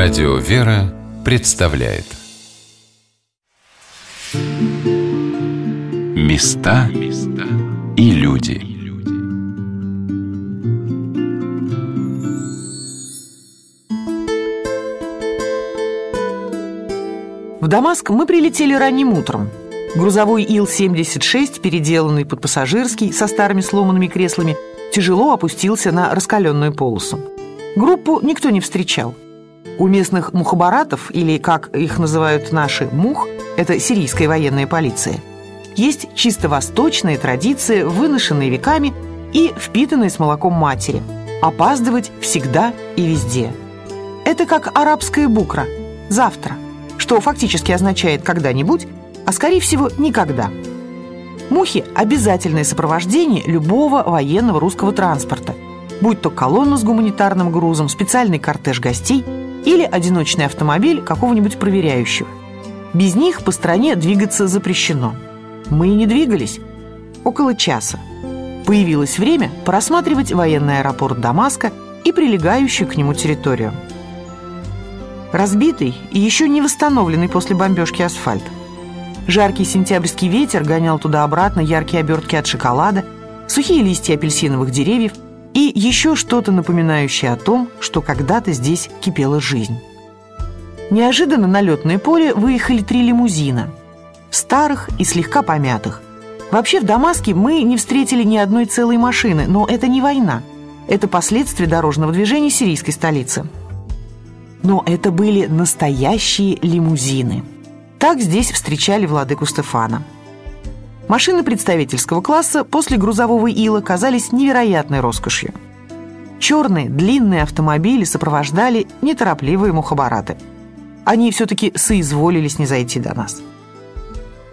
Радио «Вера» представляет Места и люди В Дамаск мы прилетели ранним утром. Грузовой Ил-76, переделанный под пассажирский, со старыми сломанными креслами, тяжело опустился на раскаленную полосу. Группу никто не встречал. У местных мухабаратов, или, как их называют наши, мух, это сирийская военная полиция, есть чисто восточные традиции, выношенные веками и впитанные с молоком матери. Опаздывать всегда и везде. Это как арабская букра «завтра», что фактически означает «когда-нибудь», а скорее всего «никогда». Мухи – обязательное сопровождение любого военного русского транспорта, будь то колонна с гуманитарным грузом, специальный кортеж гостей или одиночный автомобиль какого-нибудь проверяющего. Без них по стране двигаться запрещено. Мы и не двигались. Около часа. Появилось время просматривать военный аэропорт Дамаска и прилегающую к нему территорию. Разбитый и еще не восстановленный после бомбежки асфальт – Жаркий сентябрьский ветер гонял туда-обратно яркие обертки от шоколада, сухие листья апельсиновых деревьев и еще что-то напоминающее о том, что когда-то здесь кипела жизнь. Неожиданно на летное поле выехали три лимузина. Старых и слегка помятых. Вообще в Дамаске мы не встретили ни одной целой машины, но это не война. Это последствия дорожного движения сирийской столицы. Но это были настоящие лимузины – так здесь встречали владыку Стефана. Машины представительского класса после грузового ила казались невероятной роскошью. Черные, длинные автомобили сопровождали неторопливые мухабараты. Они все-таки соизволились не зайти до нас.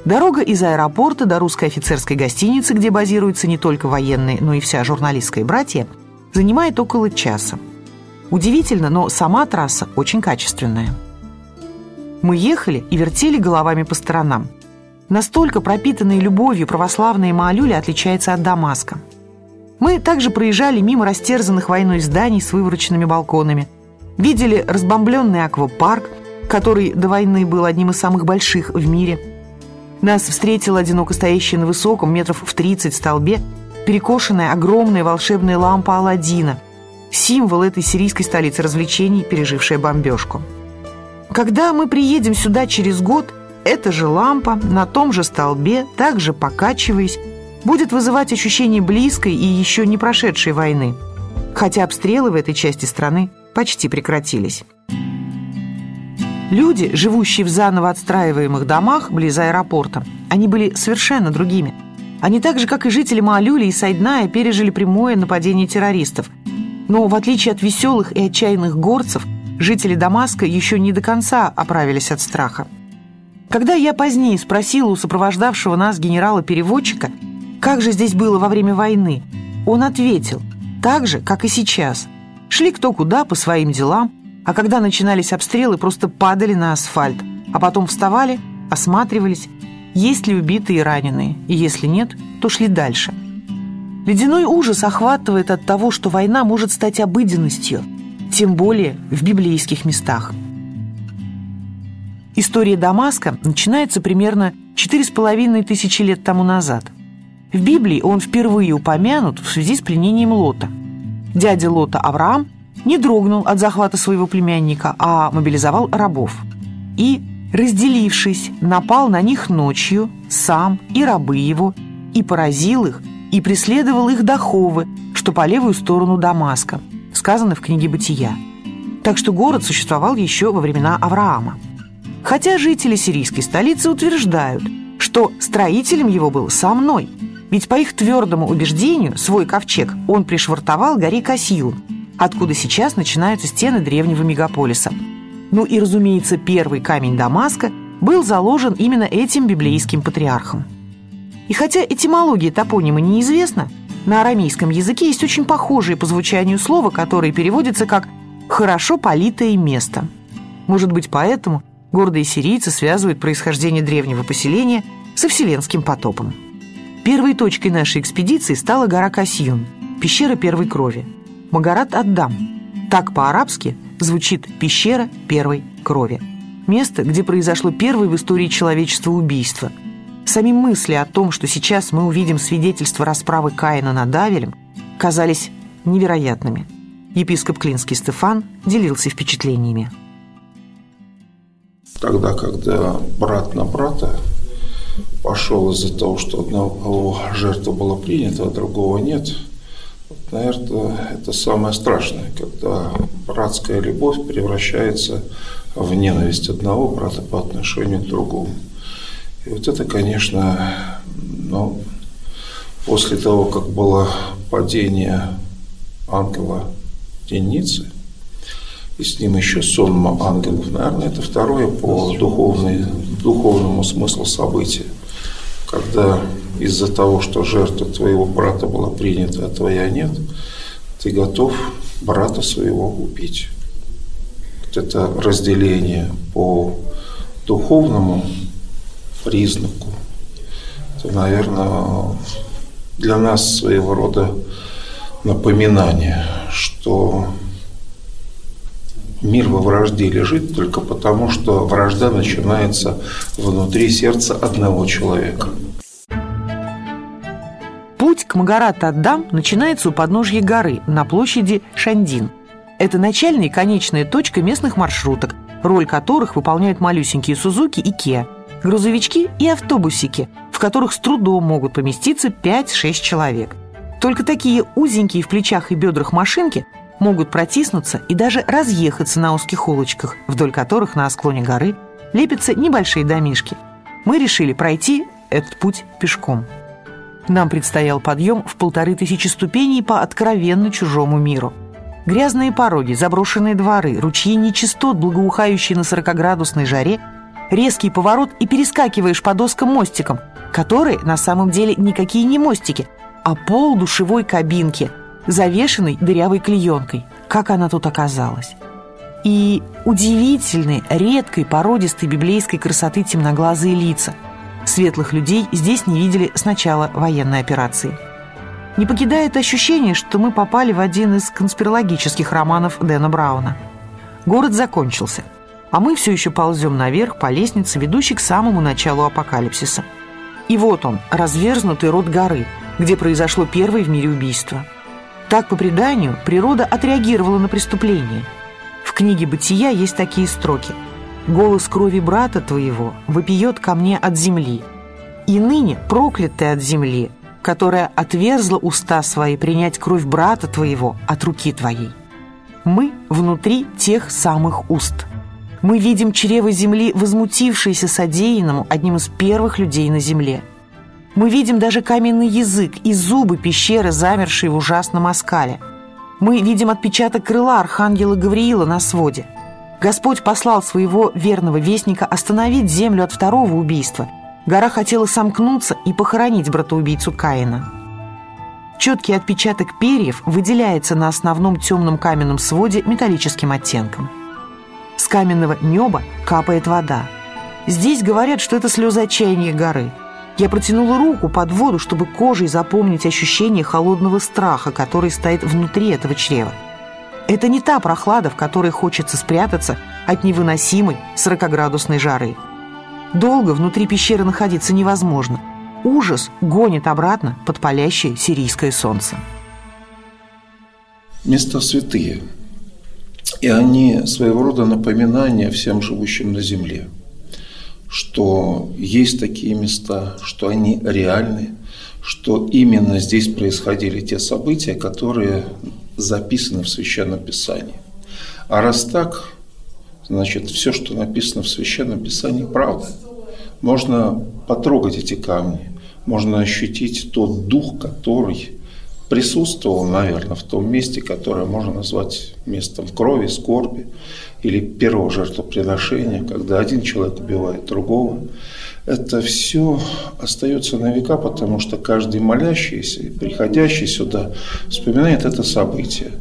Дорога из аэропорта до русской офицерской гостиницы, где базируются не только военные, но и вся журналистская братья, занимает около часа. Удивительно, но сама трасса очень качественная. Мы ехали и вертели головами по сторонам. Настолько пропитанные любовью православные Маалюли отличается от Дамаска. Мы также проезжали мимо растерзанных войной зданий с вывороченными балконами, видели разбомбленный аквапарк, который до войны был одним из самых больших в мире. Нас встретила одиноко стоящая на высоком, метров в 30 столбе, перекошенная огромная волшебная лампа Алладина, символ этой сирийской столицы развлечений, пережившая бомбежку. Когда мы приедем сюда через год, эта же лампа на том же столбе, также покачиваясь, будет вызывать ощущение близкой и еще не прошедшей войны, хотя обстрелы в этой части страны почти прекратились. Люди, живущие в заново отстраиваемых домах близ аэропорта, они были совершенно другими. Они так же, как и жители Маалюли и Сайдная, пережили прямое нападение террористов. Но в отличие от веселых и отчаянных горцев – жители Дамаска еще не до конца оправились от страха. Когда я позднее спросила у сопровождавшего нас генерала-переводчика, как же здесь было во время войны, он ответил, так же, как и сейчас. Шли кто куда по своим делам, а когда начинались обстрелы, просто падали на асфальт, а потом вставали, осматривались, есть ли убитые и раненые, и если нет, то шли дальше. Ледяной ужас охватывает от того, что война может стать обыденностью – тем более в библейских местах. История Дамаска начинается примерно четыре с половиной тысячи лет тому назад. В Библии он впервые упомянут в связи с пленением Лота. Дядя Лота Авраам не дрогнул от захвата своего племянника, а мобилизовал рабов. И, разделившись, напал на них ночью, сам и рабы его, и поразил их, и преследовал их до Ховы, что по левую сторону Дамаска – сказано в книге «Бытия». Так что город существовал еще во времена Авраама. Хотя жители сирийской столицы утверждают, что строителем его был сам Ной, ведь по их твердому убеждению свой ковчег он пришвартовал горе Касьюн, откуда сейчас начинаются стены древнего мегаполиса. Ну и, разумеется, первый камень Дамаска был заложен именно этим библейским патриархом. И хотя этимология топонима неизвестна, на арамейском языке есть очень похожее по звучанию слово, которое переводится как «хорошо политое место». Может быть, поэтому гордые сирийцы связывают происхождение древнего поселения со вселенским потопом. Первой точкой нашей экспедиции стала гора Касьюн, пещера первой крови, Магарат Аддам. Так по-арабски звучит «Пещера первой крови». Место, где произошло первое в истории человечества убийство. Сами мысли о том, что сейчас мы увидим свидетельство расправы Каина над Авелем, казались невероятными. Епископ Клинский Стефан делился впечатлениями. Тогда, когда брат на брата пошел из-за того, что одного жертва была принята, а другого нет, наверное, это самое страшное, когда братская любовь превращается в ненависть одного брата по отношению к другому. И вот это, конечно, ну, после того, как было падение ангела Деницы, и с ним еще сон ангелов, наверное, это второе по духовной, духовному смыслу события. Когда из-за того, что жертва твоего брата была принята, а твоя нет, ты готов брата своего убить. Вот это разделение по духовному признаку, это, наверное, для нас своего рода напоминание, что мир во вражде лежит только потому, что вражда начинается внутри сердца одного человека. Путь к Магарат-Аддам начинается у подножья горы на площади Шандин. Это начальная и конечная точка местных маршруток, роль которых выполняют малюсенькие Сузуки и Киа, грузовички и автобусики, в которых с трудом могут поместиться 5-6 человек. Только такие узенькие в плечах и бедрах машинки могут протиснуться и даже разъехаться на узких улочках, вдоль которых на склоне горы лепятся небольшие домишки. Мы решили пройти этот путь пешком. Нам предстоял подъем в полторы тысячи ступеней по откровенно чужому миру. Грязные пороги, заброшенные дворы, ручьи нечистот, благоухающие на 40-градусной жаре, резкий поворот и перескакиваешь по доскам мостикам, которые на самом деле никакие не мостики, а пол душевой кабинки – завешенной дырявой клеенкой. Как она тут оказалась? И удивительные, редкой, породистой библейской красоты темноглазые лица. Светлых людей здесь не видели с начала военной операции. Не покидает ощущение, что мы попали в один из конспирологических романов Дэна Брауна. Город закончился, а мы все еще ползем наверх по лестнице, ведущей к самому началу апокалипсиса. И вот он, разверзнутый рот горы, где произошло первое в мире убийство – так, по преданию, природа отреагировала на преступление. В книге «Бытия» есть такие строки. «Голос крови брата твоего вопиет ко мне от земли, и ныне проклятый от земли, которая отверзла уста свои принять кровь брата твоего от руки твоей». Мы внутри тех самых уст. Мы видим чрево земли, возмутившееся содеянному одним из первых людей на земле – мы видим даже каменный язык и зубы пещеры, замершие в ужасном оскале. Мы видим отпечаток крыла архангела Гавриила на своде. Господь послал своего верного вестника остановить землю от второго убийства. Гора хотела сомкнуться и похоронить братоубийцу Каина. Четкий отпечаток перьев выделяется на основном темном каменном своде металлическим оттенком. С каменного неба капает вода. Здесь говорят, что это слезы отчаяния горы – я протянула руку под воду, чтобы кожей запомнить ощущение холодного страха, который стоит внутри этого чрева. Это не та прохлада, в которой хочется спрятаться от невыносимой 40-градусной жары. Долго внутри пещеры находиться невозможно. Ужас гонит обратно под палящее сирийское солнце. Места святые. И они своего рода напоминания всем живущим на земле что есть такие места, что они реальны, что именно здесь происходили те события, которые записаны в Священном Писании. А раз так, значит, все, что написано в Священном Писании, правда. Можно потрогать эти камни, можно ощутить тот дух, который присутствовал, наверное, в том месте, которое можно назвать местом крови, скорби или первого жертвоприношения, когда один человек убивает другого. Это все остается на века, потому что каждый молящийся, приходящий сюда, вспоминает это событие.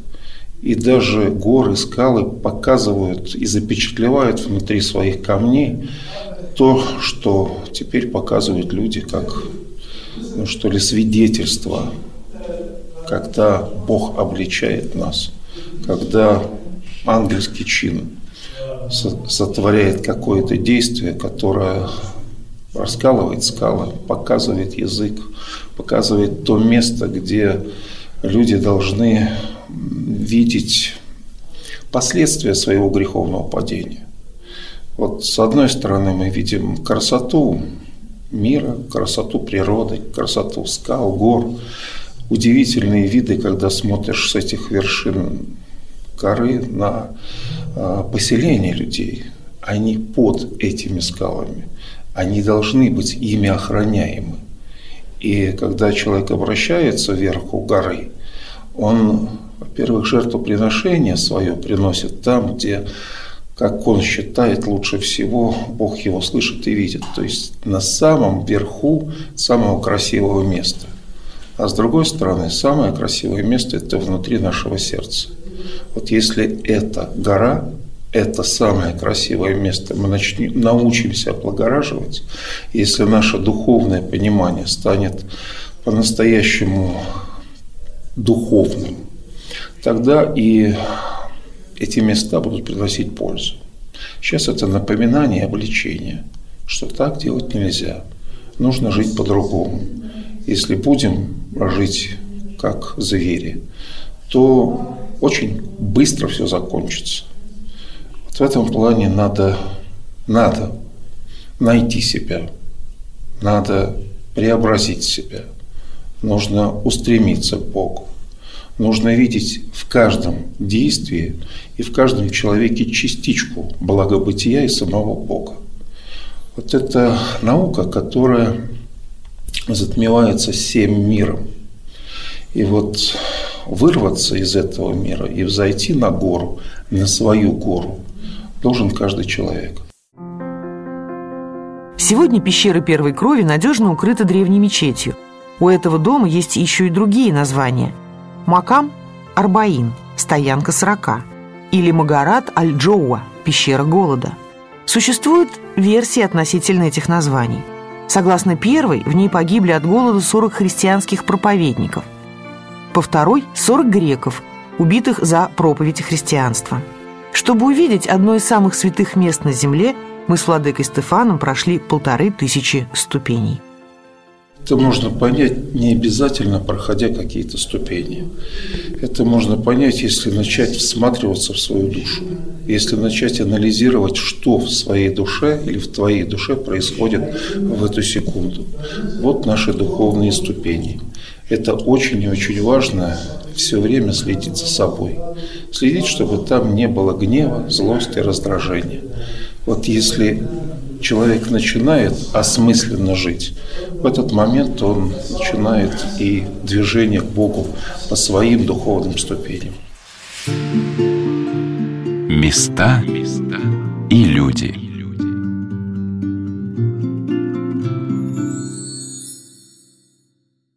И даже горы, скалы показывают и запечатлевают внутри своих камней то, что теперь показывают люди как, ну что ли, свидетельство когда Бог обличает нас, когда ангельский чин сотворяет какое-то действие, которое раскалывает скалы, показывает язык, показывает то место, где люди должны видеть последствия своего греховного падения. Вот с одной стороны мы видим красоту мира, красоту природы, красоту скал, гор, удивительные виды, когда смотришь с этих вершин горы на а, поселение людей. Они под этими скалами. Они должны быть ими охраняемы. И когда человек обращается вверху горы, он, во-первых, жертвоприношение свое приносит там, где, как он считает, лучше всего Бог его слышит и видит. То есть на самом верху самого красивого места. А с другой стороны, самое красивое место – это внутри нашего сердца. Вот если эта гора, это самое красивое место, мы начнем, научимся облагораживать, если наше духовное понимание станет по-настоящему духовным, тогда и эти места будут приносить пользу. Сейчас это напоминание и обличение, что так делать нельзя. Нужно жить по-другому. Если будем жить как звери, то очень быстро все закончится. Вот в этом плане надо, надо найти себя, надо преобразить себя, нужно устремиться к Богу. Нужно видеть в каждом действии и в каждом человеке частичку благобытия и самого Бога. Вот это наука, которая затмевается всем миром. И вот вырваться из этого мира и взойти на гору, на свою гору, должен каждый человек. Сегодня пещера первой крови надежно укрыта древней мечетью. У этого дома есть еще и другие названия. Макам – Арбаин, стоянка сорока. Или Магарат Аль-Джоуа, пещера голода. Существуют версии относительно этих названий. Согласно первой, в ней погибли от голода 40 христианских проповедников по второй – 40 греков, убитых за проповедь христианства. Чтобы увидеть одно из самых святых мест на земле, мы с владыкой Стефаном прошли полторы тысячи ступеней. Это можно понять не обязательно, проходя какие-то ступени. Это можно понять, если начать всматриваться в свою душу. Если начать анализировать, что в своей душе или в твоей душе происходит в эту секунду. Вот наши духовные ступени. Это очень и очень важно все время следить за собой. Следить, чтобы там не было гнева, злости, раздражения. Вот если человек начинает осмысленно жить, в этот момент он начинает и движение к Богу по своим духовным ступеням. Места и люди.